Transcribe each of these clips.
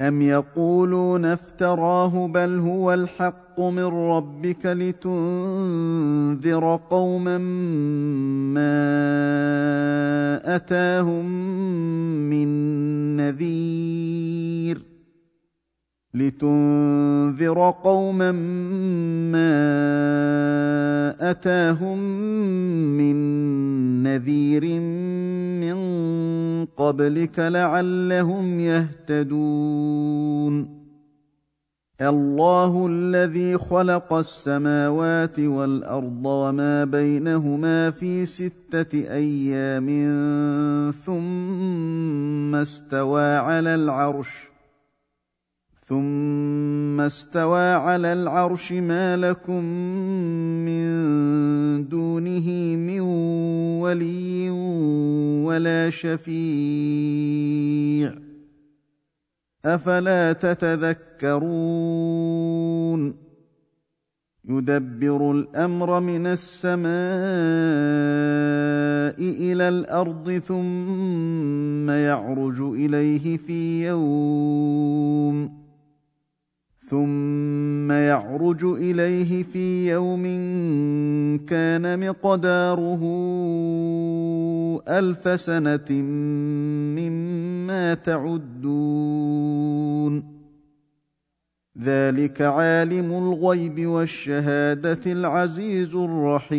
أم يقولون افتراه بل هو الحق من ربك لتنذر قوما ما أتاهم من نذير لتنذر قوما ما أتاهم من نذير من قبلك لعلهم يهتدون. الله الذي خلق السماوات والأرض وما بينهما في ستة أيام ثم استوى على العرش. ثم استوى على العرش ما لكم من دونه من ولي ولا شفيع أفلا تتذكرون يدبر الأمر من السماء إلى الأرض ثم يعرج إليه في يوم يعرج إليه في يوم كان مقداره ألف سنة مما تعدون. ذلك عالم الغيب والشهادة العزيز الرحيم.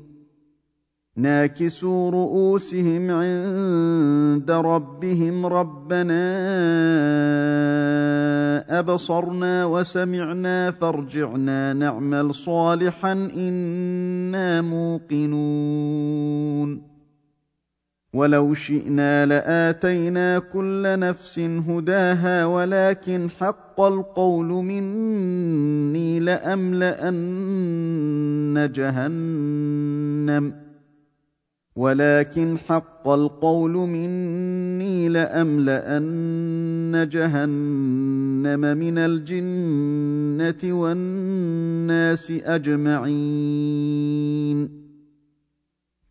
ناكسوا رؤوسهم عند ربهم ربنا أبصرنا وسمعنا فارجعنا نعمل صالحا إنا موقنون. ولو شئنا لآتينا كل نفس هداها ولكن حق القول مني لأملأن جهنم. ولكن حق القول مني لأملأن جهنم من الجنة والناس أجمعين.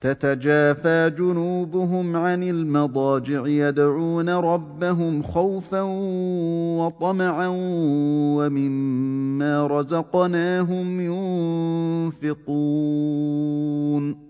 تتجافى جنوبهم عن المضاجع يدعون ربهم خوفا وطمعا ومما رزقناهم ينفقون.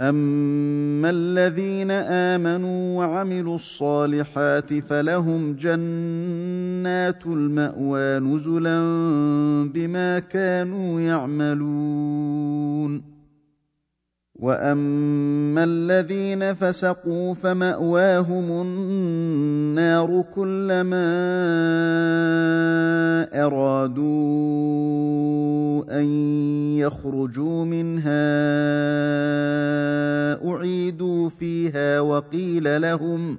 اما الذين امنوا وعملوا الصالحات فلهم جنات الماوى نزلا بما كانوا يعملون واما الذين فسقوا فماواهم النار كلما ارادوا ان يخرجوا منها اعيدوا فيها وقيل لهم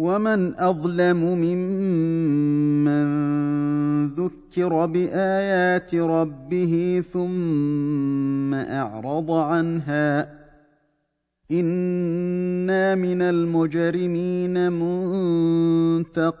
ومن اظلم ممن ذكر بايات ربه ثم اعرض عنها أنا من المجرمين منتقمون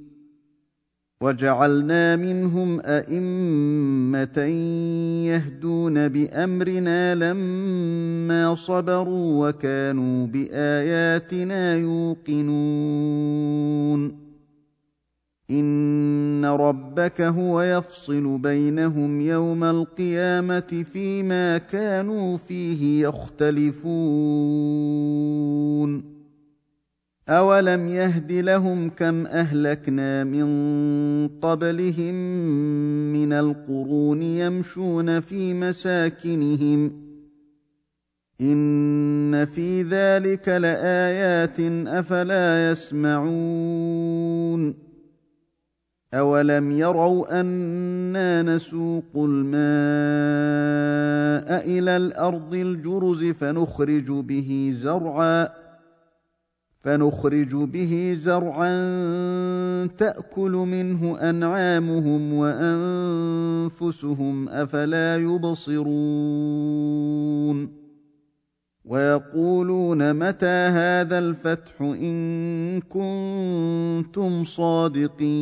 وجعلنا منهم أئمة يهدون بأمرنا لما صبروا وكانوا بآياتنا يوقنون. إن ربك هو يفصل بينهم يوم القيامة فيما كانوا فيه يختلفون. اولم يهد لهم كم اهلكنا من قبلهم من القرون يمشون في مساكنهم ان في ذلك لايات افلا يسمعون اولم يروا أنا نسوق الماء إلى الأرض الجرز فنخرج به زرعا فنخرج به زرعا تأكل منه أنعامهم وأنفسهم أفلا يبصرون ويقولون متى هذا الفتح إن كنتم صادقين